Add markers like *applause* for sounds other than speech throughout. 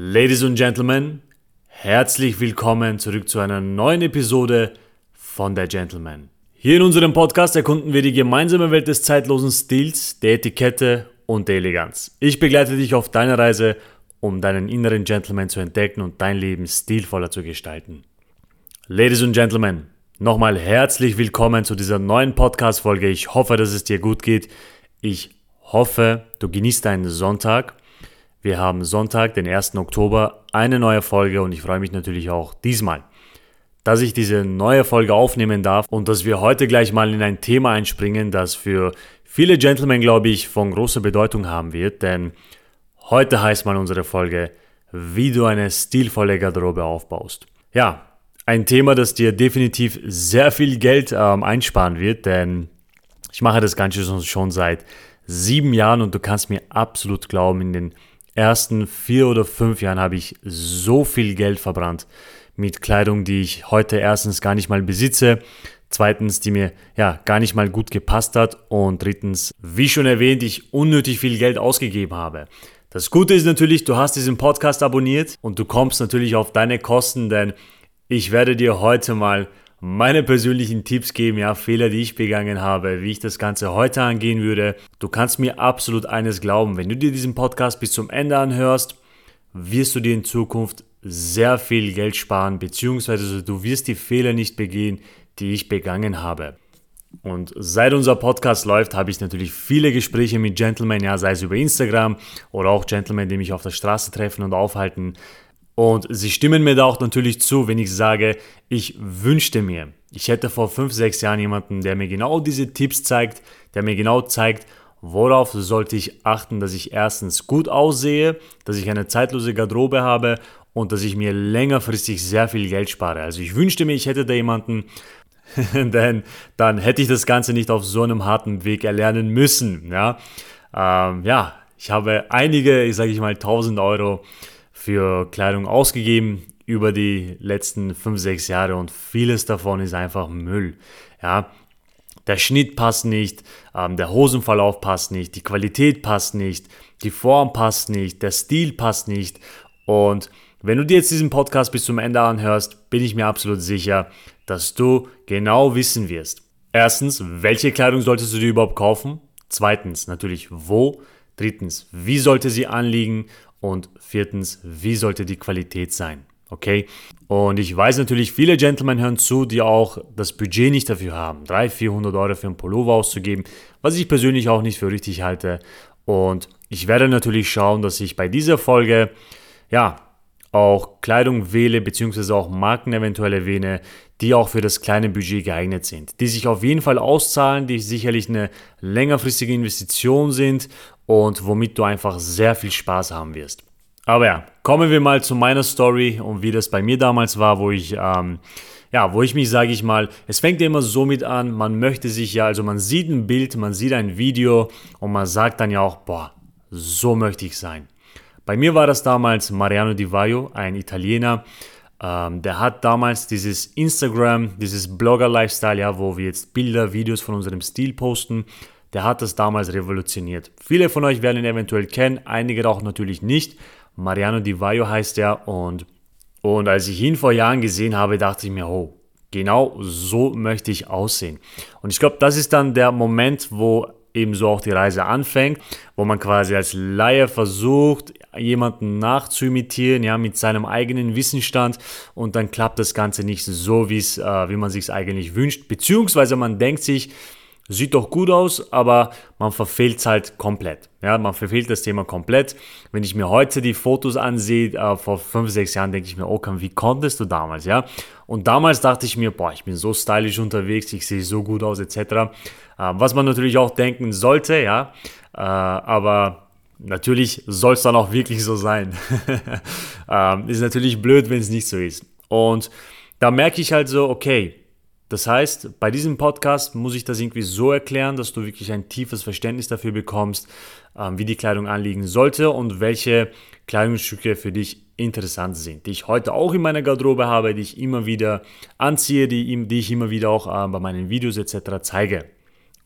Ladies and Gentlemen, herzlich willkommen zurück zu einer neuen Episode von der Gentleman. Hier in unserem Podcast erkunden wir die gemeinsame Welt des zeitlosen Stils, der Etikette und der Eleganz. Ich begleite dich auf deiner Reise, um deinen inneren Gentleman zu entdecken und dein Leben stilvoller zu gestalten. Ladies and Gentlemen, nochmal herzlich willkommen zu dieser neuen Podcast-Folge. Ich hoffe, dass es dir gut geht. Ich hoffe, du genießt deinen Sonntag wir haben Sonntag, den 1. Oktober, eine neue Folge und ich freue mich natürlich auch diesmal, dass ich diese neue Folge aufnehmen darf und dass wir heute gleich mal in ein Thema einspringen, das für viele Gentlemen, glaube ich, von großer Bedeutung haben wird, denn heute heißt mal unsere Folge, wie du eine stilvolle Garderobe aufbaust. Ja, ein Thema, das dir definitiv sehr viel Geld ähm, einsparen wird, denn ich mache das Ganze schon seit sieben Jahren und du kannst mir absolut glauben, in den ersten vier oder fünf Jahren habe ich so viel Geld verbrannt mit Kleidung, die ich heute erstens gar nicht mal besitze, zweitens, die mir ja gar nicht mal gut gepasst hat und drittens, wie schon erwähnt, ich unnötig viel Geld ausgegeben habe. Das Gute ist natürlich, du hast diesen Podcast abonniert und du kommst natürlich auf deine Kosten, denn ich werde dir heute mal meine persönlichen Tipps geben, ja, Fehler, die ich begangen habe, wie ich das Ganze heute angehen würde. Du kannst mir absolut eines glauben, wenn du dir diesen Podcast bis zum Ende anhörst, wirst du dir in Zukunft sehr viel Geld sparen, beziehungsweise du wirst die Fehler nicht begehen, die ich begangen habe. Und seit unser Podcast läuft, habe ich natürlich viele Gespräche mit Gentlemen, ja, sei es über Instagram oder auch Gentlemen, die mich auf der Straße treffen und aufhalten. Und sie stimmen mir da auch natürlich zu, wenn ich sage, ich wünschte mir, ich hätte vor 5, 6 Jahren jemanden, der mir genau diese Tipps zeigt, der mir genau zeigt, worauf sollte ich achten, dass ich erstens gut aussehe, dass ich eine zeitlose Garderobe habe und dass ich mir längerfristig sehr viel Geld spare. Also ich wünschte mir, ich hätte da jemanden, *laughs* denn dann hätte ich das Ganze nicht auf so einem harten Weg erlernen müssen. Ja, ähm, ja ich habe einige, ich sage ich mal, 1000 Euro für Kleidung ausgegeben über die letzten 5, 6 Jahre und vieles davon ist einfach Müll. Ja, der Schnitt passt nicht, ähm, der Hosenverlauf passt nicht, die Qualität passt nicht, die Form passt nicht, der Stil passt nicht. Und wenn du dir jetzt diesen Podcast bis zum Ende anhörst, bin ich mir absolut sicher, dass du genau wissen wirst. Erstens, welche Kleidung solltest du dir überhaupt kaufen? Zweitens, natürlich wo? Drittens, wie sollte sie anliegen? Und viertens, wie sollte die Qualität sein? Okay? Und ich weiß natürlich, viele Gentlemen hören zu, die auch das Budget nicht dafür haben, 300, 400 Euro für einen Pullover auszugeben, was ich persönlich auch nicht für richtig halte. Und ich werde natürlich schauen, dass ich bei dieser Folge, ja, auch Kleidung wähle, beziehungsweise auch Marken eventuell erwähne, die auch für das kleine Budget geeignet sind, die sich auf jeden Fall auszahlen, die sicherlich eine längerfristige Investition sind und womit du einfach sehr viel Spaß haben wirst. Aber ja, kommen wir mal zu meiner Story und wie das bei mir damals war, wo ich, ähm, ja, wo ich mich, sage ich mal, es fängt ja immer so mit an, man möchte sich ja, also man sieht ein Bild, man sieht ein Video und man sagt dann ja auch, boah, so möchte ich sein. Bei mir war das damals Mariano Di Vaio, ein Italiener, ähm, der hat damals dieses Instagram, dieses Blogger-Lifestyle, ja, wo wir jetzt Bilder, Videos von unserem Stil posten, der hat das damals revolutioniert. Viele von euch werden ihn eventuell kennen, einige auch natürlich nicht. Mariano Di Vaio heißt er und, und als ich ihn vor Jahren gesehen habe, dachte ich mir, oh, genau so möchte ich aussehen. Und ich glaube, das ist dann der Moment, wo ebenso auch die Reise anfängt, wo man quasi als Laie versucht, jemanden nachzuimitieren, ja, mit seinem eigenen Wissensstand und dann klappt das Ganze nicht so, wie es, äh, wie man sich eigentlich wünscht, beziehungsweise man denkt sich, Sieht doch gut aus, aber man verfehlt es halt komplett. Ja, man verfehlt das Thema komplett. Wenn ich mir heute die Fotos ansehe, äh, vor fünf, sechs Jahren, denke ich mir, okay, wie konntest du damals, ja? Und damals dachte ich mir, boah, ich bin so stylisch unterwegs, ich sehe so gut aus, etc. Äh, was man natürlich auch denken sollte, ja. Äh, aber natürlich soll es dann auch wirklich so sein. *laughs* ähm, ist natürlich blöd, wenn es nicht so ist. Und da merke ich halt so, okay, das heißt, bei diesem Podcast muss ich das irgendwie so erklären, dass du wirklich ein tiefes Verständnis dafür bekommst, ähm, wie die Kleidung anliegen sollte und welche Kleidungsstücke für dich interessant sind, die ich heute auch in meiner Garderobe habe, die ich immer wieder anziehe, die, die ich immer wieder auch äh, bei meinen Videos etc. zeige.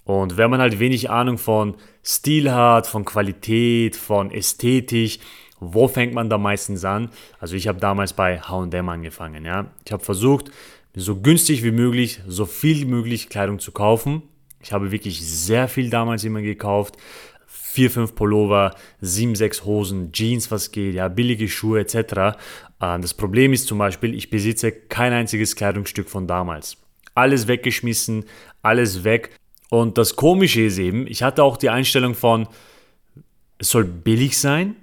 Und wenn man halt wenig Ahnung von Stil hat, von Qualität, von Ästhetik, wo fängt man da meistens an? Also ich habe damals bei H&M angefangen. Ja? Ich habe versucht, so günstig wie möglich, so viel wie möglich Kleidung zu kaufen. Ich habe wirklich sehr viel damals immer gekauft. Vier, fünf Pullover, sieben, sechs Hosen, Jeans, was geht, ja, billige Schuhe etc. Äh, das Problem ist zum Beispiel, ich besitze kein einziges Kleidungsstück von damals. Alles weggeschmissen, alles weg. Und das Komische ist eben, ich hatte auch die Einstellung von, es soll billig sein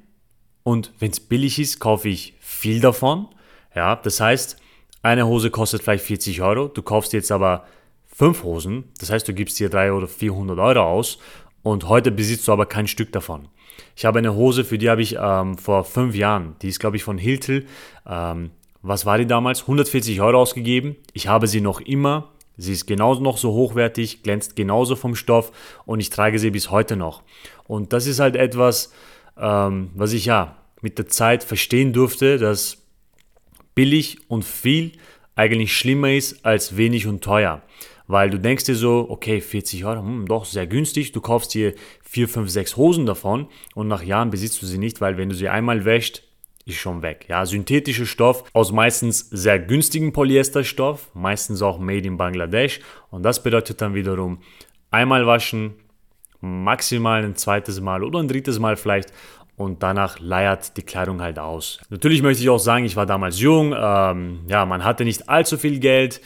und wenn es billig ist, kaufe ich viel davon. Ja, das heißt, eine Hose kostet vielleicht 40 Euro, du kaufst jetzt aber fünf Hosen, das heißt, du gibst dir 300 oder 400 Euro aus und heute besitzt du aber kein Stück davon. Ich habe eine Hose, für die habe ich ähm, vor fünf Jahren, die ist glaube ich von Hiltel, ähm, was war die damals? 140 Euro ausgegeben. Ich habe sie noch immer. Sie ist genauso noch so hochwertig, glänzt genauso vom Stoff und ich trage sie bis heute noch. Und das ist halt etwas, ähm, was ich ja mit der Zeit verstehen durfte, dass billig und viel eigentlich schlimmer ist als wenig und teuer. Weil du denkst dir so, okay, 40 Euro, hm, doch sehr günstig, du kaufst dir 4, 5, 6 Hosen davon und nach Jahren besitzt du sie nicht, weil wenn du sie einmal wäscht, ist schon weg. Ja, synthetischer Stoff aus meistens sehr günstigem Polyesterstoff, meistens auch made in Bangladesch und das bedeutet dann wiederum einmal waschen, maximal ein zweites Mal oder ein drittes Mal vielleicht und danach leiert die Kleidung halt aus. Natürlich möchte ich auch sagen, ich war damals jung, ähm, ja, man hatte nicht allzu viel Geld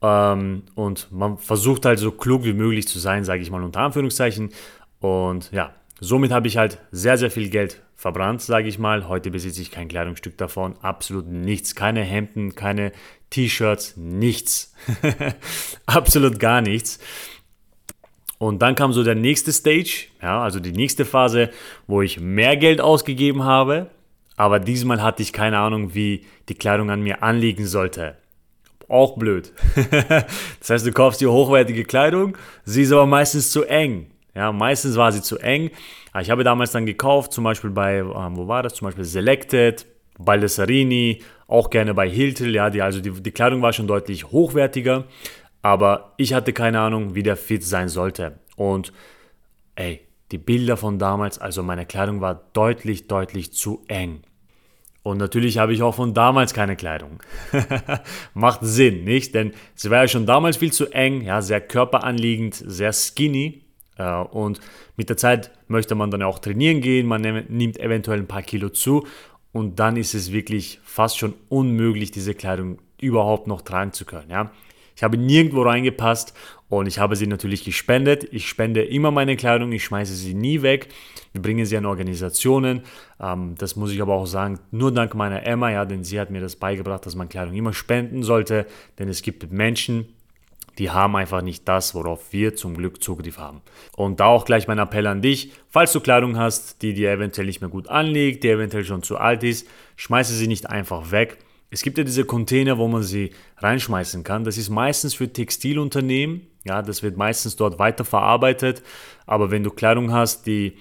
ähm, und man versucht halt so klug wie möglich zu sein, sage ich mal unter Anführungszeichen. Und ja, somit habe ich halt sehr, sehr viel Geld verbrannt, sage ich mal. Heute besitze ich kein Kleidungsstück davon, absolut nichts, keine Hemden, keine T-Shirts, nichts, *laughs* absolut gar nichts. Und dann kam so der nächste Stage, ja, also die nächste Phase, wo ich mehr Geld ausgegeben habe, aber diesmal hatte ich keine Ahnung, wie die Kleidung an mir anliegen sollte. Auch blöd. *laughs* das heißt, du kaufst dir hochwertige Kleidung, sie ist aber meistens zu eng. Ja, meistens war sie zu eng. Ich habe damals dann gekauft, zum Beispiel bei, ähm, wo war das? Zum Beispiel Selected, Baldessarini, auch gerne bei Hiltel. Ja, die, also die, die Kleidung war schon deutlich hochwertiger aber ich hatte keine Ahnung, wie der Fit sein sollte. Und ey, die Bilder von damals, also meine Kleidung war deutlich, deutlich zu eng. Und natürlich habe ich auch von damals keine Kleidung. *laughs* Macht Sinn, nicht? Denn sie war ja schon damals viel zu eng, ja, sehr körperanliegend, sehr skinny. Äh, und mit der Zeit möchte man dann auch trainieren gehen, man nimmt eventuell ein paar Kilo zu und dann ist es wirklich fast schon unmöglich, diese Kleidung überhaupt noch tragen zu können. Ja? Ich habe nirgendwo reingepasst und ich habe sie natürlich gespendet. Ich spende immer meine Kleidung, ich schmeiße sie nie weg. Wir bringen sie an Organisationen. Ähm, das muss ich aber auch sagen, nur dank meiner Emma, ja, denn sie hat mir das beigebracht, dass man Kleidung immer spenden sollte, denn es gibt Menschen, die haben einfach nicht das, worauf wir zum Glück Zugriff haben. Und da auch gleich mein Appell an dich, falls du Kleidung hast, die dir eventuell nicht mehr gut anliegt, die eventuell schon zu alt ist, schmeiße sie nicht einfach weg, es gibt ja diese Container, wo man sie reinschmeißen kann. Das ist meistens für Textilunternehmen. Ja, das wird meistens dort weiterverarbeitet. Aber wenn du Kleidung hast, die,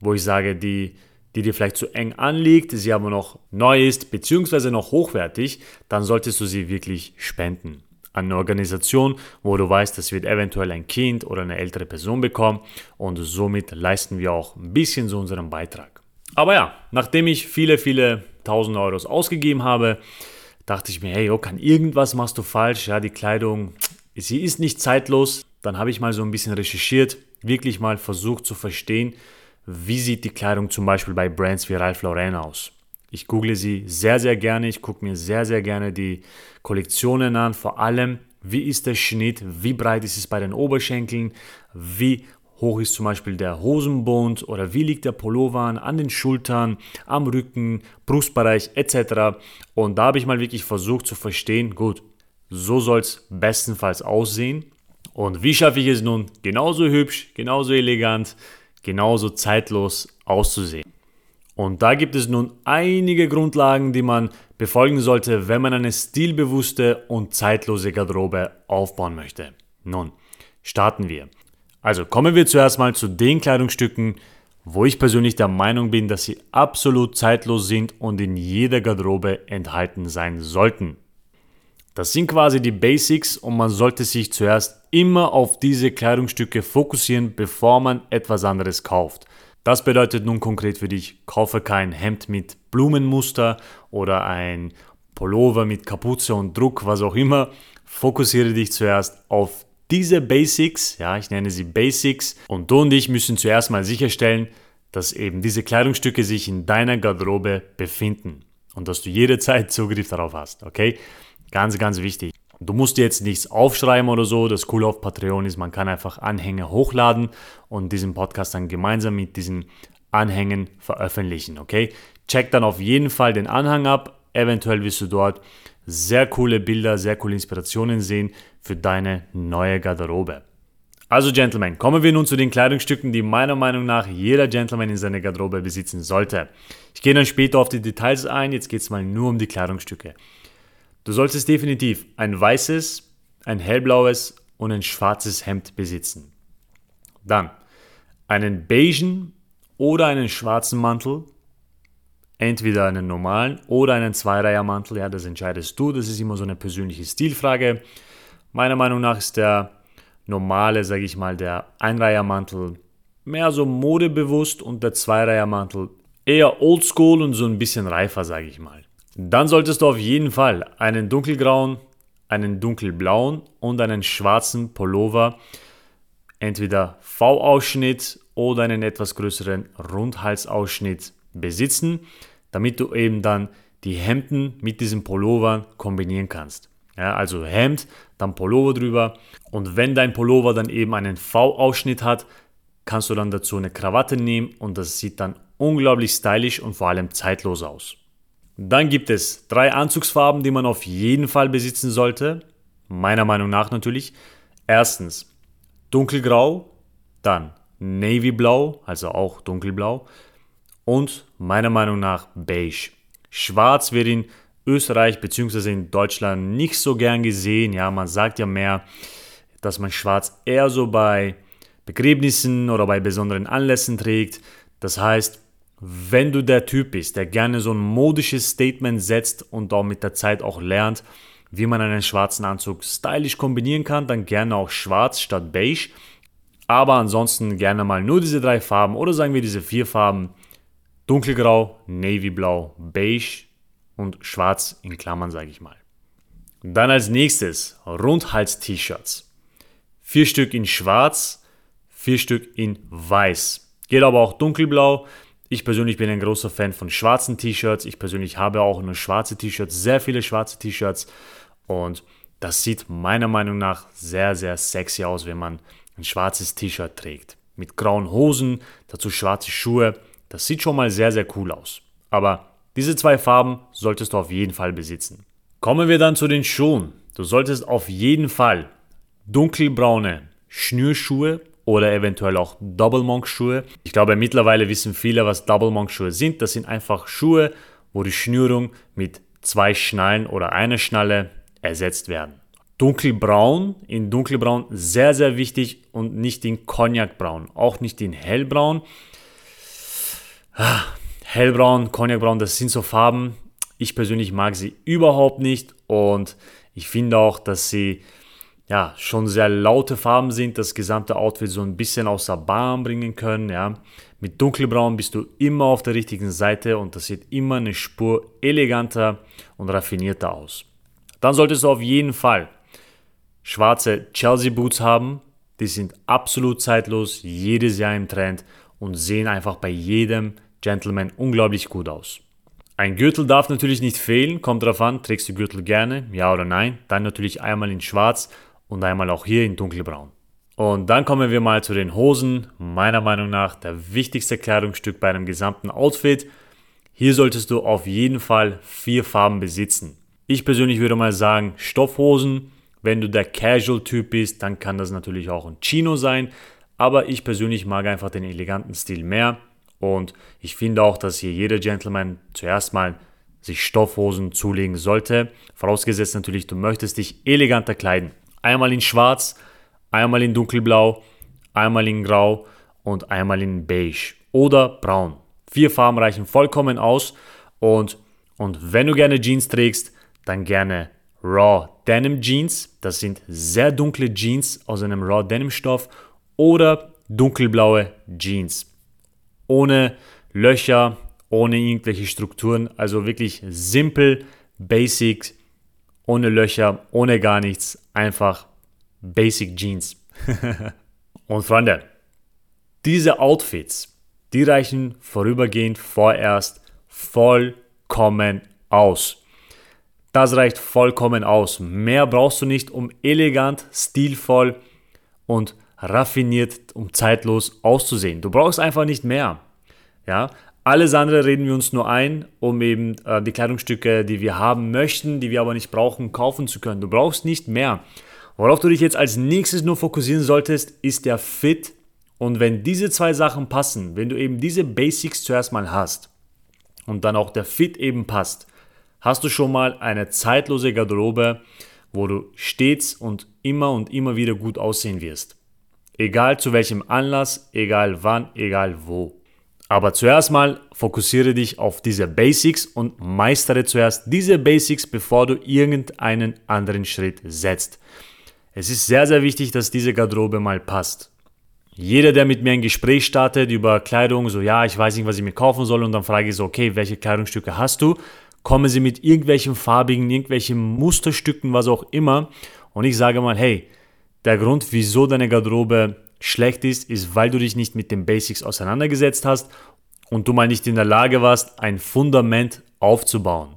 wo ich sage, die, die dir vielleicht zu eng anliegt, sie aber noch neu ist, beziehungsweise noch hochwertig, dann solltest du sie wirklich spenden. An eine Organisation, wo du weißt, das wird eventuell ein Kind oder eine ältere Person bekommen und somit leisten wir auch ein bisschen so unseren Beitrag. Aber ja, nachdem ich viele, viele tausend Euros ausgegeben habe, dachte ich mir, hey, kann irgendwas machst du falsch? Ja, die Kleidung, sie ist nicht zeitlos. Dann habe ich mal so ein bisschen recherchiert, wirklich mal versucht zu verstehen, wie sieht die Kleidung zum Beispiel bei Brands wie Ralph Lauren aus. Ich google sie sehr, sehr gerne. Ich gucke mir sehr, sehr gerne die Kollektionen an. Vor allem, wie ist der Schnitt, wie breit ist es bei den Oberschenkeln, wie hoch ist zum Beispiel der Hosenbund oder wie liegt der Pullover an, den Schultern, am Rücken, Brustbereich etc. Und da habe ich mal wirklich versucht zu verstehen, gut, so soll es bestenfalls aussehen. Und wie schaffe ich es nun, genauso hübsch, genauso elegant, genauso zeitlos auszusehen? Und da gibt es nun einige Grundlagen, die man befolgen sollte, wenn man eine stilbewusste und zeitlose Garderobe aufbauen möchte. Nun, starten wir. Also kommen wir zuerst mal zu den Kleidungsstücken, wo ich persönlich der Meinung bin, dass sie absolut zeitlos sind und in jeder Garderobe enthalten sein sollten. Das sind quasi die Basics und man sollte sich zuerst immer auf diese Kleidungsstücke fokussieren, bevor man etwas anderes kauft. Das bedeutet nun konkret für dich, kaufe kein Hemd mit Blumenmuster oder ein Pullover mit Kapuze und Druck, was auch immer. Fokussiere dich zuerst auf diese Basics, ja, ich nenne sie Basics, und du und ich müssen zuerst mal sicherstellen, dass eben diese Kleidungsstücke sich in deiner Garderobe befinden und dass du jederzeit Zugriff darauf hast, okay? Ganz, ganz wichtig. Du musst jetzt nichts aufschreiben oder so. Das Coole auf Patreon ist, man kann einfach Anhänge hochladen und diesen Podcast dann gemeinsam mit diesen Anhängen veröffentlichen, okay? Check dann auf jeden Fall den Anhang ab. Eventuell wirst du dort sehr coole Bilder, sehr coole Inspirationen sehen für deine neue Garderobe. Also Gentlemen, kommen wir nun zu den Kleidungsstücken, die meiner Meinung nach jeder Gentleman in seiner Garderobe besitzen sollte. Ich gehe dann später auf die Details ein, jetzt geht es mal nur um die Kleidungsstücke. Du solltest definitiv ein weißes, ein hellblaues und ein schwarzes Hemd besitzen. Dann einen beigen oder einen schwarzen Mantel, entweder einen normalen oder einen Zweireihermantel, ja, das entscheidest du, das ist immer so eine persönliche Stilfrage. Meiner Meinung nach ist der normale, sage ich mal, der Einreihermantel mehr so modebewusst und der Zweireihermantel eher oldschool und so ein bisschen reifer, sage ich mal. Dann solltest du auf jeden Fall einen dunkelgrauen, einen dunkelblauen und einen schwarzen Pullover, entweder V-Ausschnitt oder einen etwas größeren Rundhalsausschnitt besitzen damit du eben dann die Hemden mit diesem Pullover kombinieren kannst. Ja, also Hemd, dann Pullover drüber und wenn dein Pullover dann eben einen V-Ausschnitt hat, kannst du dann dazu eine Krawatte nehmen und das sieht dann unglaublich stylisch und vor allem zeitlos aus. Dann gibt es drei Anzugsfarben, die man auf jeden Fall besitzen sollte. Meiner Meinung nach natürlich. Erstens dunkelgrau, dann navyblau, also auch dunkelblau und meiner Meinung nach beige. Schwarz wird in Österreich bzw. in Deutschland nicht so gern gesehen. Ja, man sagt ja mehr, dass man Schwarz eher so bei Begräbnissen oder bei besonderen Anlässen trägt. Das heißt, wenn du der Typ bist, der gerne so ein modisches Statement setzt und auch mit der Zeit auch lernt, wie man einen schwarzen Anzug stylisch kombinieren kann, dann gerne auch schwarz statt beige. Aber ansonsten gerne mal nur diese drei Farben oder sagen wir diese vier Farben dunkelgrau, navyblau, beige und schwarz in Klammern, sage ich mal. Dann als nächstes Rundhals-T-Shirts. Vier Stück in schwarz, vier Stück in weiß. Geht aber auch dunkelblau. Ich persönlich bin ein großer Fan von schwarzen T-Shirts. Ich persönlich habe auch nur schwarze T-Shirts, sehr viele schwarze T-Shirts. Und das sieht meiner Meinung nach sehr, sehr sexy aus, wenn man ein schwarzes T-Shirt trägt. Mit grauen Hosen, dazu schwarze Schuhe. Das sieht schon mal sehr, sehr cool aus. Aber diese zwei Farben solltest du auf jeden Fall besitzen. Kommen wir dann zu den Schuhen. Du solltest auf jeden Fall dunkelbraune Schnürschuhe oder eventuell auch Double Monk Schuhe. Ich glaube, mittlerweile wissen viele, was Double Monk Schuhe sind. Das sind einfach Schuhe, wo die Schnürung mit zwei Schnallen oder einer Schnalle ersetzt werden. Dunkelbraun, in dunkelbraun sehr, sehr wichtig und nicht in Cognacbraun, auch nicht in hellbraun. Ah, hellbraun, Cognacbraun, das sind so Farben. Ich persönlich mag sie überhaupt nicht und ich finde auch, dass sie ja schon sehr laute Farben sind, das gesamte Outfit so ein bisschen außer Bahn bringen können. Ja. Mit dunkelbraun bist du immer auf der richtigen Seite und das sieht immer eine Spur eleganter und raffinierter aus. Dann solltest du auf jeden Fall schwarze Chelsea Boots haben. Die sind absolut zeitlos, jedes Jahr im Trend und sehen einfach bei jedem Gentleman unglaublich gut aus. Ein Gürtel darf natürlich nicht fehlen, kommt darauf an, trägst du Gürtel gerne, ja oder nein. Dann natürlich einmal in schwarz und einmal auch hier in dunkelbraun. Und dann kommen wir mal zu den Hosen. Meiner Meinung nach der wichtigste Kleidungsstück bei einem gesamten Outfit. Hier solltest du auf jeden Fall vier Farben besitzen. Ich persönlich würde mal sagen Stoffhosen. Wenn du der Casual-Typ bist, dann kann das natürlich auch ein Chino sein aber ich persönlich mag einfach den eleganten Stil mehr und ich finde auch, dass hier jeder Gentleman zuerst mal sich Stoffhosen zulegen sollte, vorausgesetzt natürlich, du möchtest dich eleganter kleiden. Einmal in schwarz, einmal in dunkelblau, einmal in grau und einmal in beige oder braun. Vier Farben reichen vollkommen aus und, und wenn du gerne Jeans trägst, dann gerne Raw Denim Jeans. Das sind sehr dunkle Jeans aus einem Raw Denim Stoff oder dunkelblaue Jeans. ohne Löcher, ohne irgendwelche Strukturen. Also wirklich simpel, basic, ohne Löcher, ohne gar nichts. Einfach Basic Jeans. *laughs* Und Freunde, diese Outfits, die reichen vorübergehend vorerst vollkommen aus. Das reicht vollkommen aus. Mehr brauchst du nicht, um elegant, stilvoll und raffiniert, um zeitlos auszusehen. Du brauchst einfach nicht mehr. Ja, alles andere reden wir uns nur ein, um eben äh, die Kleidungsstücke, die wir haben möchten, die wir aber nicht brauchen, kaufen zu können. Du brauchst nicht mehr. Worauf du dich jetzt als nächstes nur fokussieren solltest, ist der Fit. Und wenn diese zwei Sachen passen, wenn du eben diese Basics zuerst mal hast und dann auch der Fit eben passt, hast du schon mal eine zeitlose Garderobe, wo du stets und immer und immer wieder gut aussehen wirst. Egal zu welchem Anlass, egal wann, egal wo. Aber zuerst mal fokussiere dich auf diese Basics und meistere zuerst diese Basics, bevor du irgendeinen anderen Schritt setzt. Es ist sehr, sehr wichtig, dass diese Garderobe mal passt. Jeder, der mit mir ein Gespräch startet über Kleidung, so ja, ich weiß nicht, was ich mir kaufen soll und dann frage ich so, okay, welche Kleidungsstücke hast du? Kommen sie mit irgendwelchen farbigen, irgendwelchen Musterstücken, was auch immer und ich sage mal, hey, der Grund, wieso deine Garderobe schlecht ist, ist, weil du dich nicht mit den Basics auseinandergesetzt hast und du mal nicht in der Lage warst, ein Fundament aufzubauen.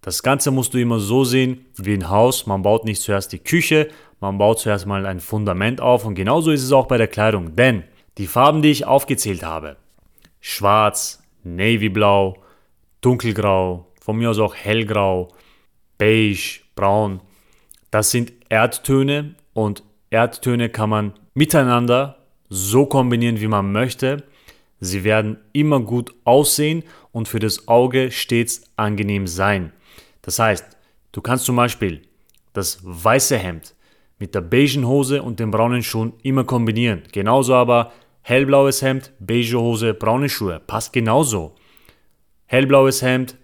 Das Ganze musst du immer so sehen wie ein Haus. Man baut nicht zuerst die Küche, man baut zuerst mal ein Fundament auf und genauso ist es auch bei der Kleidung. Denn die Farben, die ich aufgezählt habe, schwarz, navyblau, dunkelgrau, von mir aus auch hellgrau, beige, braun, das sind Erdtöne und Erdtöne kann man miteinander so kombinieren, wie man möchte. Sie werden immer gut aussehen und für das Auge stets angenehm sein. Das heißt, du kannst zum Beispiel das weiße Hemd mit der beigen Hose und den braunen Schuhen immer kombinieren. Genauso aber hellblaues Hemd, beige Hose, braune Schuhe. Passt genauso. Hellblaues Hemd,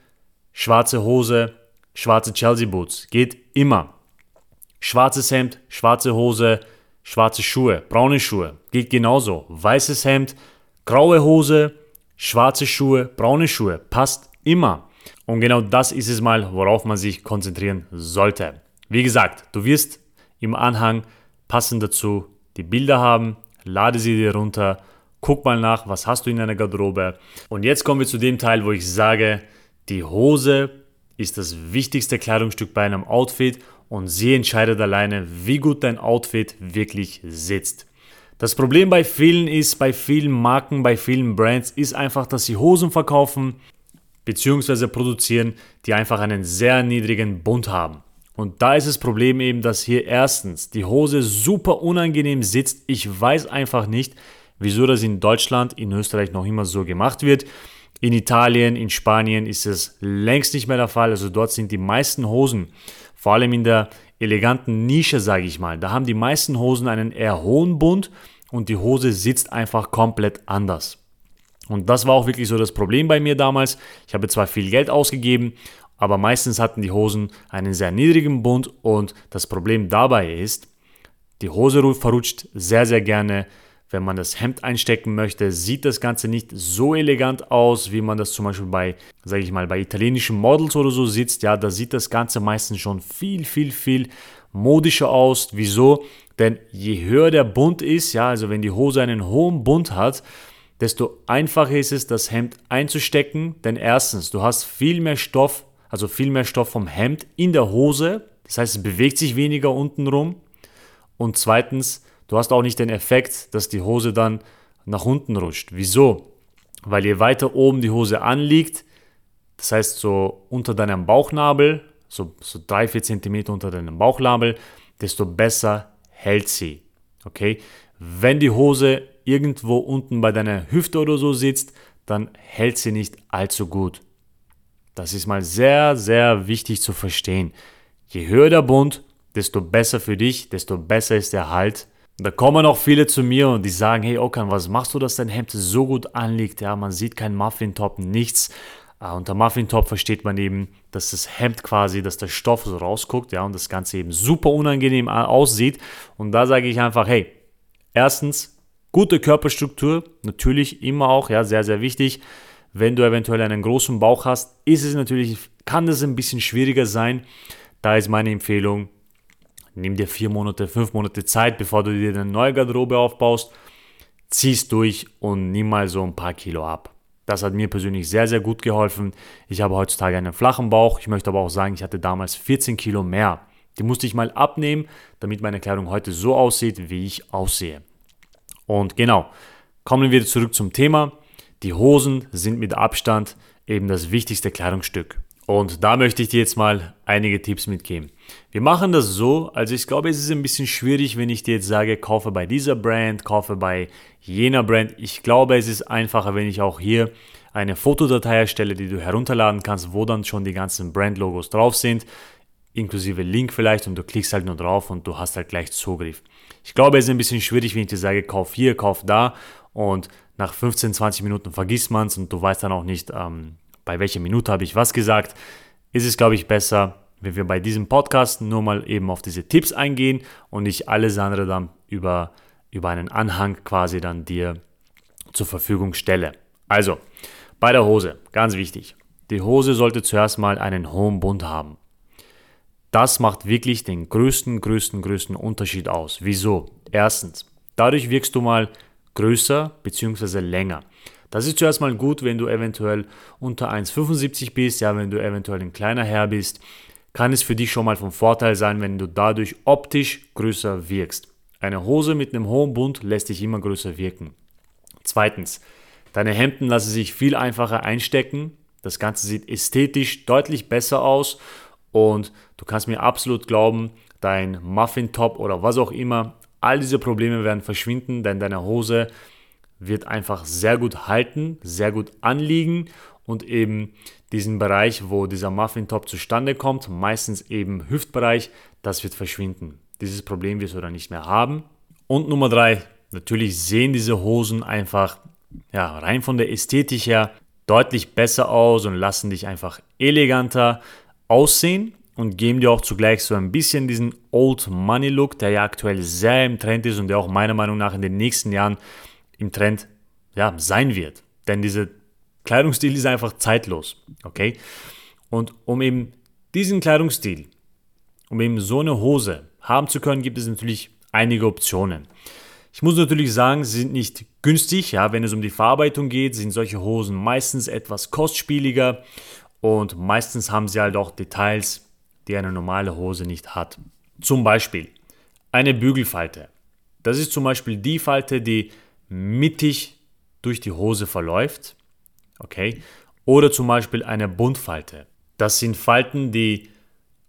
schwarze Hose, schwarze Chelsea Boots. Geht immer. Schwarzes Hemd, schwarze Hose, schwarze Schuhe, braune Schuhe. Geht genauso. Weißes Hemd, graue Hose, schwarze Schuhe, braune Schuhe. Passt immer. Und genau das ist es mal, worauf man sich konzentrieren sollte. Wie gesagt, du wirst im Anhang passend dazu die Bilder haben, lade sie dir runter, guck mal nach, was hast du in deiner Garderobe. Und jetzt kommen wir zu dem Teil, wo ich sage, die Hose ist das wichtigste Kleidungsstück bei einem Outfit und sie entscheidet alleine, wie gut dein Outfit wirklich sitzt. Das Problem bei vielen ist, bei vielen Marken, bei vielen Brands, ist einfach, dass sie Hosen verkaufen, bzw. produzieren, die einfach einen sehr niedrigen Bund haben. Und da ist das Problem eben, dass hier erstens die Hose super unangenehm sitzt. Ich weiß einfach nicht, wieso das in Deutschland, in Österreich noch immer so gemacht wird. In Italien, in Spanien ist es längst nicht mehr der Fall. Also dort sind die meisten Hosen, vor allem in der eleganten Nische, sage ich mal, da haben die meisten Hosen einen eher hohen Bund und die Hose sitzt einfach komplett anders. Und das war auch wirklich so das Problem bei mir damals. Ich habe zwar viel Geld ausgegeben, aber meistens hatten die Hosen einen sehr niedrigen Bund und das Problem dabei ist, die Hose verrutscht sehr, sehr gerne. Wenn man das Hemd einstecken möchte, sieht das Ganze nicht so elegant aus, wie man das zum Beispiel bei, sage ich mal, bei italienischen Models oder so sitzt. Ja, da sieht das Ganze meistens schon viel, viel, viel modischer aus. Wieso? Denn je höher der Bund ist, ja, also wenn die Hose einen hohen Bund hat, desto einfacher ist es, das Hemd einzustecken. Denn erstens, du hast viel mehr Stoff, also viel mehr Stoff vom Hemd in der Hose. Das heißt, es bewegt sich weniger unten rum. Und zweitens, du hast auch nicht den Effekt, dass die Hose dann nach unten rutscht. Wieso? Weil je weiter oben die Hose anliegt, das heißt so unter deinem Bauchnabel, so, so 3-4 cm unter deinem Bauchnabel, desto besser hält sie. Okay? Wenn die Hose irgendwo unten bei deiner Hüfte oder so sitzt, dann hält sie nicht allzu gut. Das ist mal sehr, sehr wichtig zu verstehen. Je höher der Bund, desto besser für dich, desto besser ist der Halt. Da kommen auch viele zu mir und die sagen, hey Okan, was machst du, dass dein Hemd so gut anliegt? Ja, man sieht keinen Muffin-Top, nichts. Uh, unter Muffin-Top versteht man eben, dass das Hemd quasi, dass der Stoff so rausguckt, ja, und das Ganze eben super unangenehm aussieht. Und da sage ich einfach, hey, erstens, Gute Körperstruktur, natürlich immer auch, ja, sehr, sehr wichtig. Wenn du eventuell einen großen Bauch hast, ist es natürlich, kann das ein bisschen schwieriger sein. Da ist meine Empfehlung, nimm dir vier Monate, fünf Monate Zeit, bevor du dir eine neue Garderobe aufbaust, ziehst durch und nimm mal so ein paar Kilo ab. Das hat mir persönlich sehr, sehr gut geholfen. Ich habe heutzutage einen flachen Bauch. Ich möchte aber auch sagen, ich hatte damals 14 Kilo mehr. Die musste ich mal abnehmen, damit meine Kleidung heute so aussieht, wie ich aussehe. Und genau, kommen wir zurück zum Thema. Die Hosen sind mit Abstand eben das wichtigste Kleidungsstück. Und da möchte ich dir jetzt mal einige Tipps mitgeben. Wir machen das so, also ich glaube, es ist ein bisschen schwierig, wenn ich dir jetzt sage, kaufe bei dieser Brand, kaufe bei jener Brand. Ich glaube, es ist einfacher, wenn ich auch hier eine Fotodatei erstelle, die du herunterladen kannst, wo dann schon die ganzen Brand-Logos drauf sind, inklusive Link vielleicht und du klickst halt nur drauf und du hast halt gleich Zugriff. Ich glaube, es ist ein bisschen schwierig, wenn ich dir sage, kauf hier, kauf da und nach 15, 20 Minuten vergisst man es und du weißt dann auch nicht, ähm, bei welcher Minute habe ich was gesagt. Ist es, glaube ich, besser, wenn wir bei diesem Podcast nur mal eben auf diese Tipps eingehen und ich alles andere dann über, über einen Anhang quasi dann dir zur Verfügung stelle. Also, bei der Hose, ganz wichtig. Die Hose sollte zuerst mal einen hohen Bund haben. Das macht wirklich den größten, größten, größten Unterschied aus. Wieso? Erstens, dadurch wirkst du mal größer bzw. länger. Das ist zuerst mal gut, wenn du eventuell unter 1,75 bist, ja, wenn du eventuell ein kleiner Herr bist, kann es für dich schon mal von Vorteil sein, wenn du dadurch optisch größer wirkst. Eine Hose mit einem hohen Bund lässt dich immer größer wirken. Zweitens, deine Hemden lassen sich viel einfacher einstecken. Das Ganze sieht ästhetisch deutlich besser aus und du kannst mir absolut glauben, dein Muffin-Top oder was auch immer, all diese Probleme werden verschwinden, denn deine Hose wird einfach sehr gut halten, sehr gut anliegen und eben diesen Bereich, wo dieser Muffin-Top zustande kommt, meistens eben Hüftbereich, das wird verschwinden. Dieses Problem wirst du dann nicht mehr haben. Und Nummer drei, natürlich sehen diese Hosen einfach, ja, rein von der Ästhetik her deutlich besser aus und lassen dich einfach eleganter, aussehen und geben dir auch zugleich so ein bisschen diesen Old Money Look, der ja aktuell sehr im Trend ist und der auch meiner Meinung nach in den nächsten Jahren im Trend ja, sein wird. Denn dieser Kleidungsstil ist einfach zeitlos. Okay? Und um eben diesen Kleidungsstil, um eben so eine Hose haben zu können, gibt es natürlich einige Optionen. Ich muss natürlich sagen, sie sind nicht günstig. Ja, wenn es um die Verarbeitung geht, sind solche Hosen meistens etwas kostspieliger und meistens haben sie halt auch Details, die eine normale Hose nicht hat. Zum Beispiel eine Bügelfalte. Das ist zum Beispiel die Falte, die mittig durch die Hose verläuft. Okay? Oder zum Beispiel eine Bundfalte. Das sind Falten, die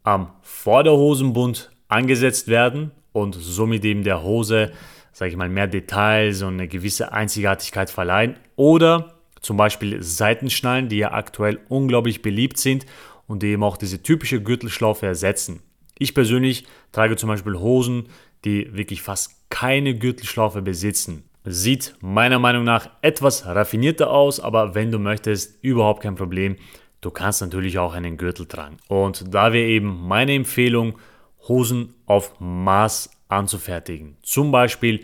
am Vorderhosenbund angesetzt werden und somit eben der Hose, sage ich mal, mehr Details und eine gewisse Einzigartigkeit verleihen. Oder zum Beispiel Seitenschnallen, die ja aktuell unglaublich beliebt sind und die eben auch diese typische Gürtelschlaufe ersetzen. Ich persönlich trage zum Beispiel Hosen, die wirklich fast keine Gürtelschlaufe besitzen. Sieht meiner Meinung nach etwas raffinierter aus, aber wenn du möchtest, überhaupt kein Problem. Du kannst natürlich auch einen Gürtel tragen. Und da wäre eben meine Empfehlung, Hosen auf Maß anzufertigen. Zum Beispiel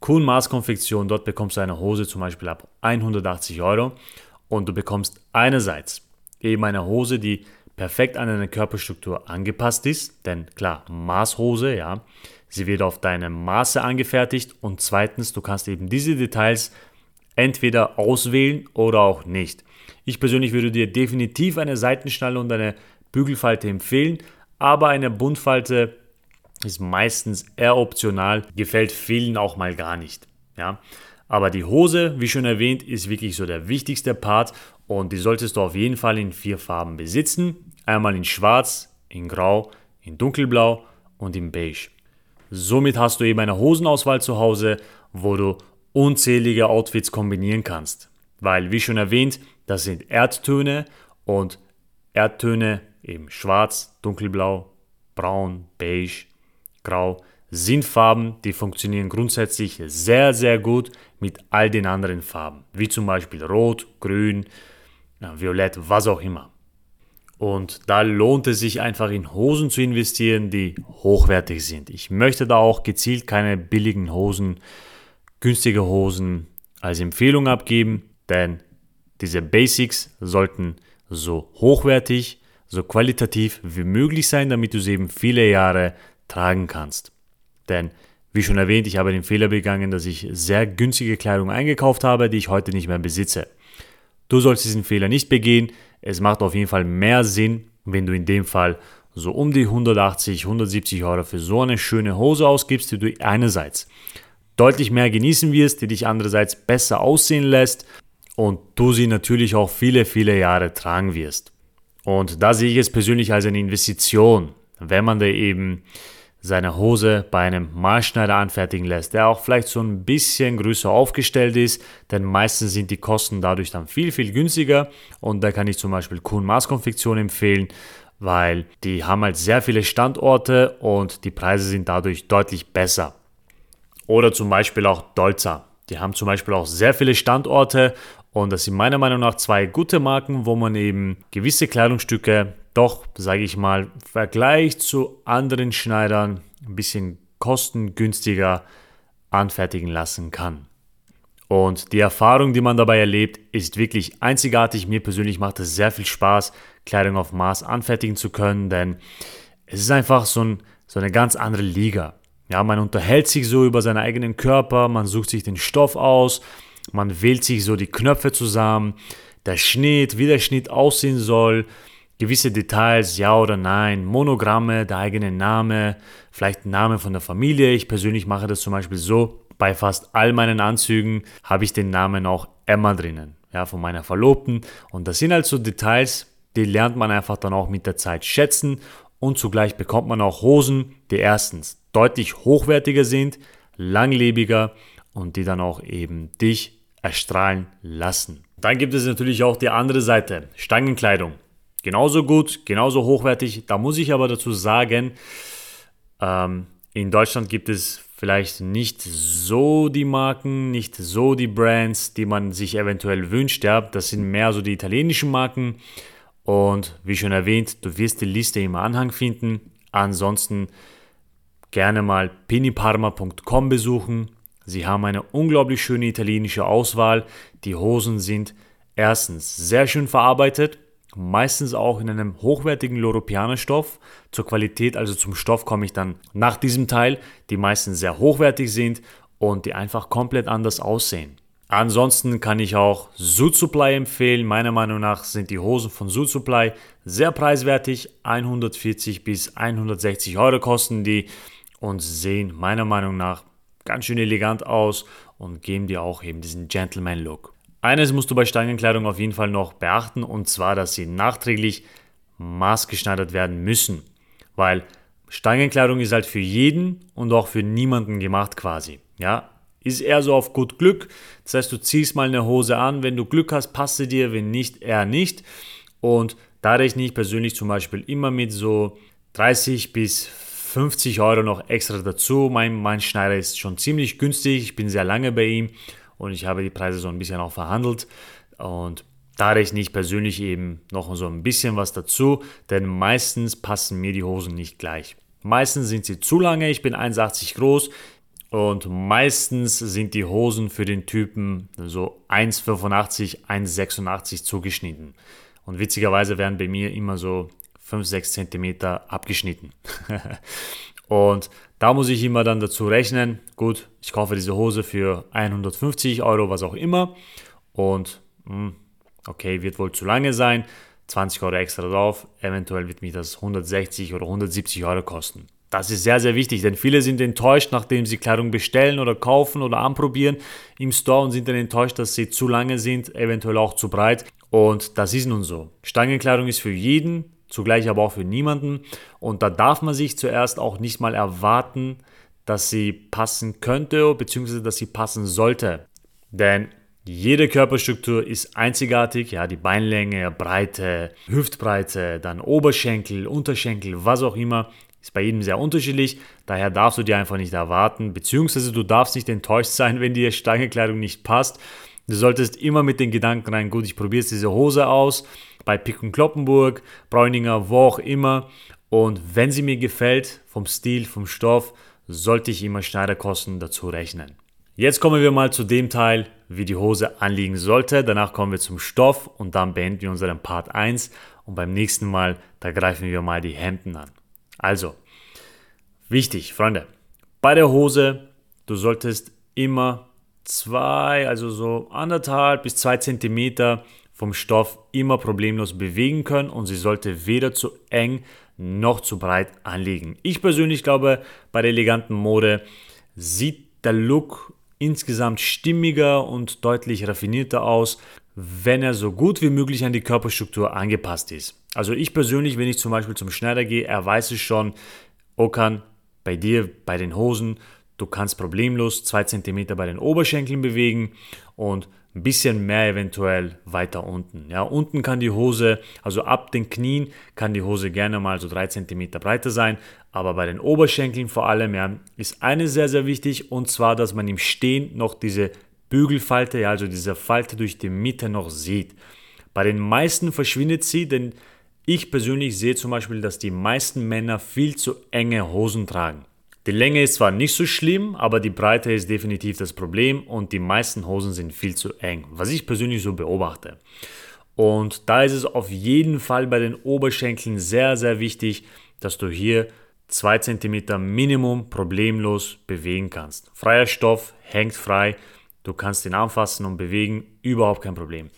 Kuhn Maß Konfektion, dort bekommst du eine Hose zum Beispiel ab 180 Euro und du bekommst einerseits eben eine Hose, die perfekt an deine Körperstruktur angepasst ist, denn klar, Maßhose, ja, sie wird auf deine Maße angefertigt und zweitens, du kannst eben diese Details entweder auswählen oder auch nicht. Ich persönlich würde dir definitiv eine Seitenschnalle und eine Bügelfalte empfehlen, aber eine Buntfalte ist meistens eher optional, gefällt vielen auch mal gar nicht. Ja? Aber die Hose, wie schon erwähnt, ist wirklich so der wichtigste Part und die solltest du auf jeden Fall in vier Farben besitzen. Einmal in Schwarz, in Grau, in Dunkelblau und in Beige. Somit hast du eben eine Hosenauswahl zu Hause, wo du unzählige Outfits kombinieren kannst. Weil, wie schon erwähnt, das sind Erdtöne und Erdtöne eben schwarz, dunkelblau, braun, beige, grau sind Farben, die funktionieren grundsätzlich sehr, sehr gut mit all den anderen Farben, wie zum Beispiel Rot, Grün, Violett, was auch immer. Und da lohnt es sich einfach in Hosen zu investieren, die hochwertig sind. Ich möchte da auch gezielt keine billigen Hosen günstige Hosen als Empfehlung abgeben, denn diese Basics sollten so hochwertig, so qualitativ wie möglich sein, damit du sie eben viele Jahre tragen kannst. Denn wie schon erwähnt, ich habe den Fehler begangen, dass ich sehr günstige Kleidung eingekauft habe, die ich heute nicht mehr besitze. Du sollst diesen Fehler nicht begehen. Es macht auf jeden Fall mehr Sinn, wenn du in dem Fall so um die 180, 170 Euro für so eine schöne Hose ausgibst, die du einerseits deutlich mehr genießen wirst, die dich andererseits besser aussehen lässt und du sie natürlich auch viele, viele Jahre tragen wirst. Und da sehe ich es persönlich als eine Investition, wenn man da eben seine Hose bei einem Maßschneider anfertigen lässt, der auch vielleicht so ein bisschen größer aufgestellt ist, denn meistens sind die Kosten dadurch dann viel, viel günstiger und da kann ich zum Beispiel Kuhn Maßkonfektion empfehlen, weil die haben halt sehr viele Standorte und die Preise sind dadurch deutlich besser. Oder zum Beispiel auch Dolza. Die haben zum Beispiel auch sehr viele Standorte und das sind meiner Meinung nach zwei gute Marken, wo man eben gewisse Kleidungsstücke doch, sage ich mal, im Vergleich zu anderen Schneidern ein bisschen kostengünstiger anfertigen lassen kann. Und die Erfahrung, die man dabei erlebt, ist wirklich einzigartig. Mir persönlich macht es sehr viel Spaß, Kleidung auf Maß anfertigen zu können, denn es ist einfach so, ein, so eine ganz andere Liga. Ja, man unterhält sich so über seinen eigenen Körper, man sucht sich den Stoff aus, man wählt sich so die Knöpfe zusammen, der Schnitt, wie der Schnitt aussehen soll, gewisse Details, ja oder nein, Monogramme, der eigene Name, vielleicht Name von der Familie. Ich persönlich mache das zum Beispiel so, bei fast all meinen Anzügen habe ich den Namen auch Emma drinnen, ja, von meiner Verlobten. Und das sind halt so Details, die lernt man einfach dann auch mit der Zeit schätzen und zugleich bekommt man auch Hosen, die erstens deutlich hochwertiger sind, langlebiger und die dann auch eben dich erstrahlen lassen. Dann gibt es natürlich auch die andere Seite, Stangenkleidung. Genauso gut, genauso hochwertig. Da muss ich aber dazu sagen, ähm, in Deutschland gibt es vielleicht nicht so die Marken, nicht so die Brands, die man sich eventuell wünscht. Ja, das sind mehr so die italienischen Marken. Und wie schon erwähnt, du wirst die Liste im Anhang finden. Ansonsten gerne mal piniparma.com besuchen. Sie haben eine unglaublich schöne italienische Auswahl. Die Hosen sind erstens sehr schön verarbeitet meistens auch in einem hochwertigen Loropianer-Stoff. Zur Qualität, also zum Stoff, komme ich dann nach diesem Teil, die meistens sehr hochwertig sind und die einfach komplett anders aussehen. Ansonsten kann ich auch Suit Supply empfehlen. Meiner Meinung nach sind die Hosen von Suit Supply sehr preiswertig. 140 bis 160 Euro kosten die und sehen meiner Meinung nach ganz schön elegant aus und geben dir auch eben diesen Gentleman-Look. Eines musst du bei Stangenkleidung auf jeden Fall noch beachten und zwar, dass sie nachträglich maßgeschneidert werden müssen. Weil Stangenkleidung ist halt für jeden und auch für niemanden gemacht quasi. Ja, ist eher so auf gut Glück. Das heißt, du ziehst mal eine Hose an, wenn du Glück hast, passt sie dir, wenn nicht, eher nicht. Und da rechne ich persönlich zum Beispiel immer mit so 30 bis 50 Euro noch extra dazu. Mein, mein Schneider ist schon ziemlich günstig, ich bin sehr lange bei ihm und ich habe die Preise so ein bisschen auch verhandelt und da rechne ich persönlich eben noch so ein bisschen was dazu, denn meistens passen mir die Hosen nicht gleich. Meistens sind sie zu lange, ich bin 1,80 groß und meistens sind die Hosen für den Typen so 1,85, 1,86 zugeschnitten. Und witzigerweise werden bei mir immer so 5, 6 cm abgeschnitten. *laughs* Und da muss ich immer dann dazu rechnen, gut, ich kaufe diese Hose für 150 Euro, was auch immer. Und hm, okay, wird wohl zu lange sein. 20 Euro extra drauf. Eventuell wird mich das 160 oder 170 Euro kosten. Das ist sehr, sehr wichtig, denn viele sind enttäuscht, nachdem sie Kleidung bestellen oder kaufen oder anprobieren im Store und sind dann enttäuscht, dass sie zu lange sind, eventuell auch zu breit. Und das ist nun so. Stangenkleidung ist für jeden zugleich aber auch für niemanden. Und da darf man sich zuerst auch nicht mal erwarten, dass sie passen könnte, beziehungsweise dass sie passen sollte. Denn jede Körperstruktur ist einzigartig, ja, die Beinlänge, Breite, Hüftbreite, dann Oberschenkel, Unterschenkel, was auch immer, ist bei jedem sehr unterschiedlich. Daher darfst du dir einfach nicht erwarten, beziehungsweise du darfst nicht enttäuscht sein, *laughs* wenn dir Stangekleidung nicht passt. Du solltest immer mit den Gedanken rein, gut, ich probiere jetzt diese Hose aus, bei Pick und Kloppenburg, Bräuninger, wo auch immer. Und wenn sie mir gefällt, vom Stil, vom Stoff, sollte ich immer Schneiderkosten dazu rechnen. Jetzt kommen wir mal zu dem Teil, wie die Hose anliegen sollte. Danach kommen wir zum Stoff und dann beenden wir unseren Part 1 und beim nächsten Mal, da greifen wir mal die Hemden an. Also, wichtig, Freunde, bei der Hose, du solltest immer zwei, also so anderthalb bis zwei Zentimeter vom Stoff immer problemlos bewegen können und sie sollte weder zu eng noch zu breit anliegen. Ich persönlich glaube, bei der eleganten Mode sieht der Look insgesamt stimmiger und deutlich raffinierter aus, wenn er so gut wie möglich an die Körperstruktur angepasst ist. Also ich persönlich, wenn ich zum Beispiel zum Schneider gehe, er weiß es schon, Okan, bei dir, bei den Hosen, du kannst problemlos 2 cm bei den Oberschenkeln bewegen und ein bisschen mehr eventuell weiter unten. Ja, unten kann die Hose, also ab den Knien kann die Hose gerne mal so 3 cm breiter sein, aber bei den Oberschenkeln vor allem ja, ist eine sehr, sehr wichtig und zwar, dass man im Stehen noch diese Bügelfalte, ja, also diese Falte durch die Mitte noch sieht. Bei den meisten verschwindet sie, denn ich persönlich sehe zum Beispiel, dass die meisten Männer viel zu enge Hosen tragen. Die Länge ist zwar nicht so schlimm, aber die Breite ist definitiv das Problem und die meisten Hosen sind viel zu eng, was ich persönlich so beobachte. Und da ist es auf jeden Fall bei den Oberschenkeln sehr, sehr wichtig, dass du hier 2 cm Minimum problemlos bewegen kannst. Freier Stoff hängt frei, du kannst ihn anfassen und bewegen, überhaupt kein Problem.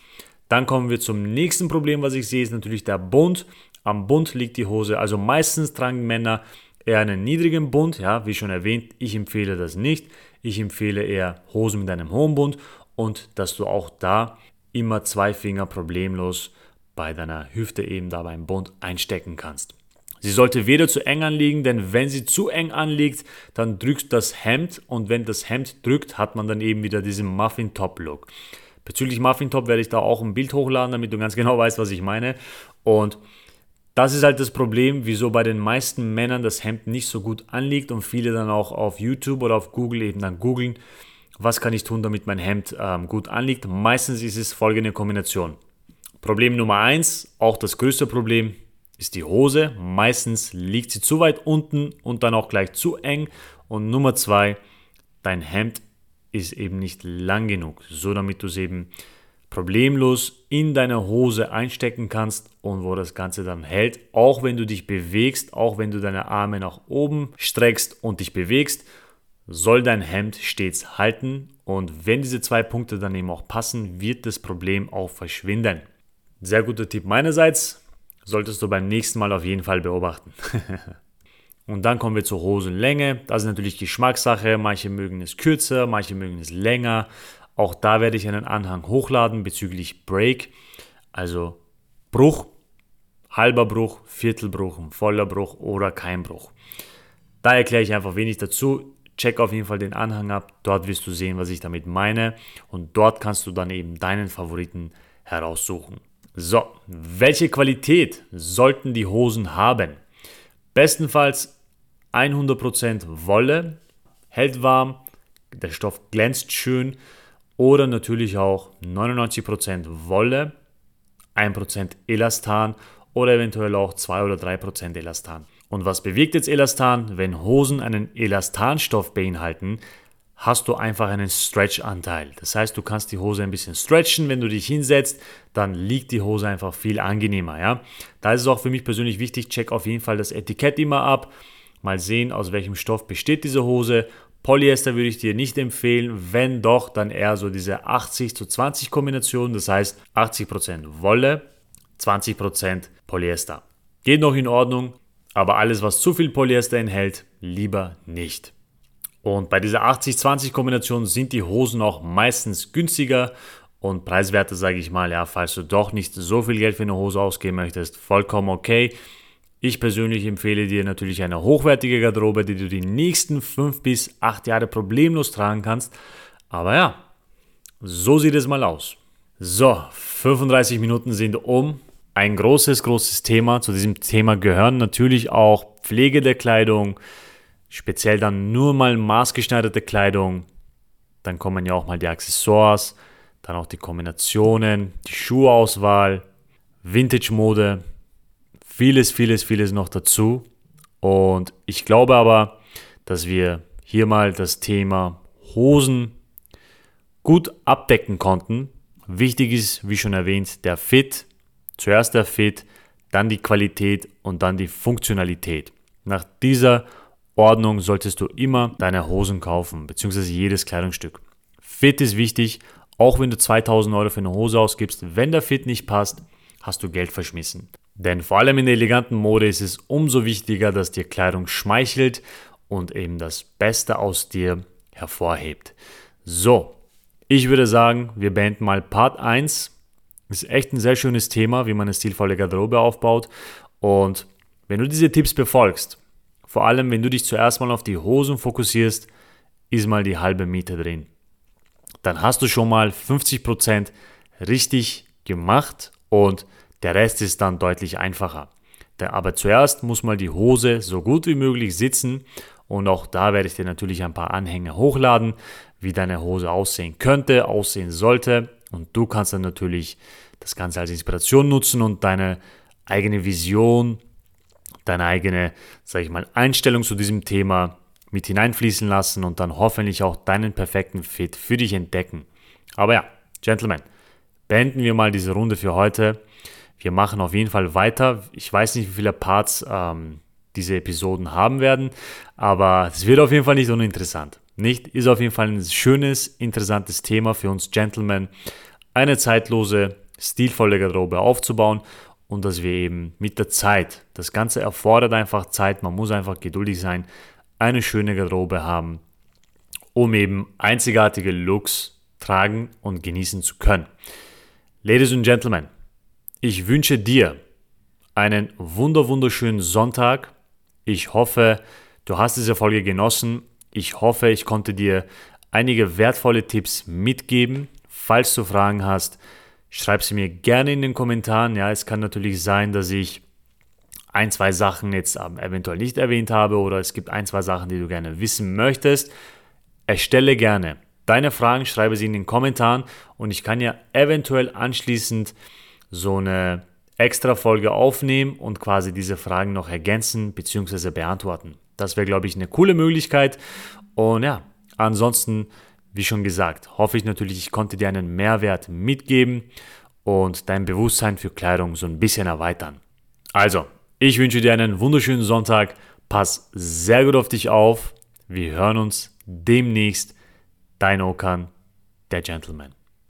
Dann kommen wir zum nächsten Problem, was ich sehe, ist natürlich der Bund. Am Bund liegt die Hose, also meistens tragen Männer eher einen niedrigen Bund, ja, wie schon erwähnt, ich empfehle das nicht. Ich empfehle eher Hosen mit einem hohen Bund und dass du auch da immer zwei Finger problemlos bei deiner Hüfte eben da beim Bund einstecken kannst. Sie sollte weder zu eng anliegen, denn wenn sie zu eng anliegt, dann drückt das Hemd und wenn das Hemd drückt, hat man dann eben wieder diesen Muffin-Top-Look. Bezüglich Muffin-Top werde ich da auch ein Bild hochladen, damit du ganz *laughs* genau weißt, was ich meine. Und das ist halt das Problem, wieso bei den meisten Männern das Hemd nicht so gut anliegt und viele dann auch auf YouTube oder auf Google eben dann googeln, was kann ich tun, damit mein Hemd ähm, gut anliegt. Meistens ist es folgende Kombination. Problem Nummer eins, auch das größte Problem, ist die Hose. Meistens liegt sie zu weit unten und dann auch gleich zu eng. Und Nummer zwei, dein Hemd ist eben nicht lang genug, so damit du es eben problemlos in deine Hose einstecken kannst und wo das Ganze dann hält, auch wenn du dich bewegst, auch wenn du deine Arme nach oben streckst und dich bewegst, soll dein Hemd stets halten und wenn diese zwei Punkte dann eben auch passen, wird das Problem auch verschwinden. Sehr guter Tipp meinerseits, solltest du beim nächsten Mal auf jeden Fall beobachten. *laughs* und dann kommen wir zur Hosenlänge. Das ist natürlich Geschmackssache. Manche mögen es kürzer, manche mögen es länger. Auch da werde ich einen Anhang hochladen bezüglich Break, also Bruch, halber Bruch, Viertelbruch, voller Bruch oder kein Bruch. Da erkläre ich einfach wenig dazu. Check auf jeden Fall den Anhang ab. Dort wirst du sehen, was ich damit meine. Und dort kannst du dann eben deinen Favoriten heraussuchen. So, welche Qualität sollten die Hosen haben? Bestenfalls 100% Wolle, hält warm, der Stoff glänzt schön oder natürlich auch 99% Wolle, 1% Elastan oder eventuell auch 2 oder 3% Elastan. Und was bewegt jetzt Elastan? Wenn Hosen einen Elastanstoff beinhalten, hast du einfach einen Stretch-Anteil. Das heißt, du kannst die Hose ein bisschen stretchen, wenn du dich hinsetzt, dann liegt die Hose einfach viel angenehmer. Ja? Da ist es auch für mich persönlich wichtig, check auf jeden Fall das Etikett immer ab. Mal sehen, aus welchem Stoff besteht diese Hose Polyester würde ich dir nicht empfehlen, wenn doch, dann eher so diese 80 zu 20 Kombination, das heißt 80% Wolle, 20% Polyester. Geht noch in Ordnung, aber alles, was zu viel Polyester enthält, lieber nicht. Und bei dieser 80-20 Kombination sind die Hosen auch meistens günstiger und preiswerte, sage ich mal, ja, falls du doch nicht so viel Geld für eine Hose ausgeben möchtest, vollkommen okay. Ich persönlich empfehle dir natürlich eine hochwertige Garderobe, die du die nächsten 5 bis 8 Jahre problemlos tragen kannst. Aber ja, so sieht es mal aus. So, 35 Minuten sind um. Ein großes, großes Thema. Zu diesem Thema gehören natürlich auch Pflege der Kleidung, speziell dann nur mal maßgeschneiderte Kleidung. Dann kommen ja auch mal die Accessoires, dann auch die Kombinationen, die Schuhauswahl, Vintage-Mode, vieles, vieles, vieles noch dazu. Und ich glaube aber, dass wir hier mal das Thema Hosen gut abdecken konnten. Wichtig ist, wie schon erwähnt, der Fit. Zuerst der Fit, dann die Qualität und dann die Funktionalität. Nach dieser Ordnung solltest du immer deine Hosen kaufen, beziehungsweise jedes Kleidungsstück. Fit ist wichtig, auch wenn du 2000 Euro für eine Hose ausgibst. Wenn der Fit nicht passt, hast du Geld verschmissen. Denn vor allem in der eleganten Mode ist es umso wichtiger, dass dir Kleidung schmeichelt und eben das Beste aus dir hervorhebt. So, ich würde sagen, wir beenden mal Part 1. Ist echt ein sehr schönes Thema, wie man eine stilvolle Garderobe aufbaut. Und wenn du diese Tipps befolgst, vor allem wenn du dich zuerst mal auf die Hosen fokussierst, ist mal die halbe Miete drin. Dann hast du schon mal 50% richtig gemacht und der Rest ist dann deutlich einfacher. Aber zuerst muss mal die Hose so gut wie möglich sitzen und auch da werde ich dir natürlich ein paar Anhänge hochladen, wie deine Hose aussehen könnte, aussehen sollte. Und du kannst dann natürlich das Ganze als Inspiration nutzen und deine eigene Vision, deine eigene, sage ich mal, Einstellung zu diesem Thema mit hineinfließen lassen und dann hoffentlich auch deinen perfekten Fit für dich entdecken. Aber ja, Gentlemen, beenden wir mal diese Runde für heute. Wir machen auf jeden Fall weiter. Ich weiß nicht, wie viele Parts ähm, diese Episoden haben werden, aber es wird auf jeden Fall nicht uninteressant. Nicht? Ist auf jeden Fall ein schönes, interessantes Thema für uns Gentlemen, eine zeitlose, stilvolle Garderobe aufzubauen und dass wir eben mit der Zeit, das Ganze erfordert einfach Zeit, man muss einfach geduldig sein, eine schöne Garderobe haben, um eben einzigartige Looks tragen und genießen zu können. Ladies and Gentlemen, ich wünsche dir einen wunder wunderschönen Sonntag. Ich hoffe, du hast diese Folge genossen. Ich hoffe, ich konnte dir einige wertvolle Tipps mitgeben. Falls du Fragen hast, schreib sie mir gerne in den Kommentaren. Ja, es kann natürlich sein, dass ich ein, zwei Sachen jetzt eventuell nicht erwähnt habe oder es gibt ein, zwei Sachen, die du gerne wissen möchtest. Erstelle gerne deine Fragen, schreibe sie in den Kommentaren und ich kann ja eventuell anschließend so eine extra Folge aufnehmen und quasi diese Fragen noch ergänzen bzw. beantworten. Das wäre, glaube ich, eine coole Möglichkeit. Und ja, ansonsten, wie schon gesagt, hoffe ich natürlich, ich konnte dir einen Mehrwert mitgeben und dein Bewusstsein für Kleidung so ein bisschen erweitern. Also, ich wünsche dir einen wunderschönen Sonntag. Pass sehr gut auf dich auf. Wir hören uns demnächst. Dein Okan, der Gentleman.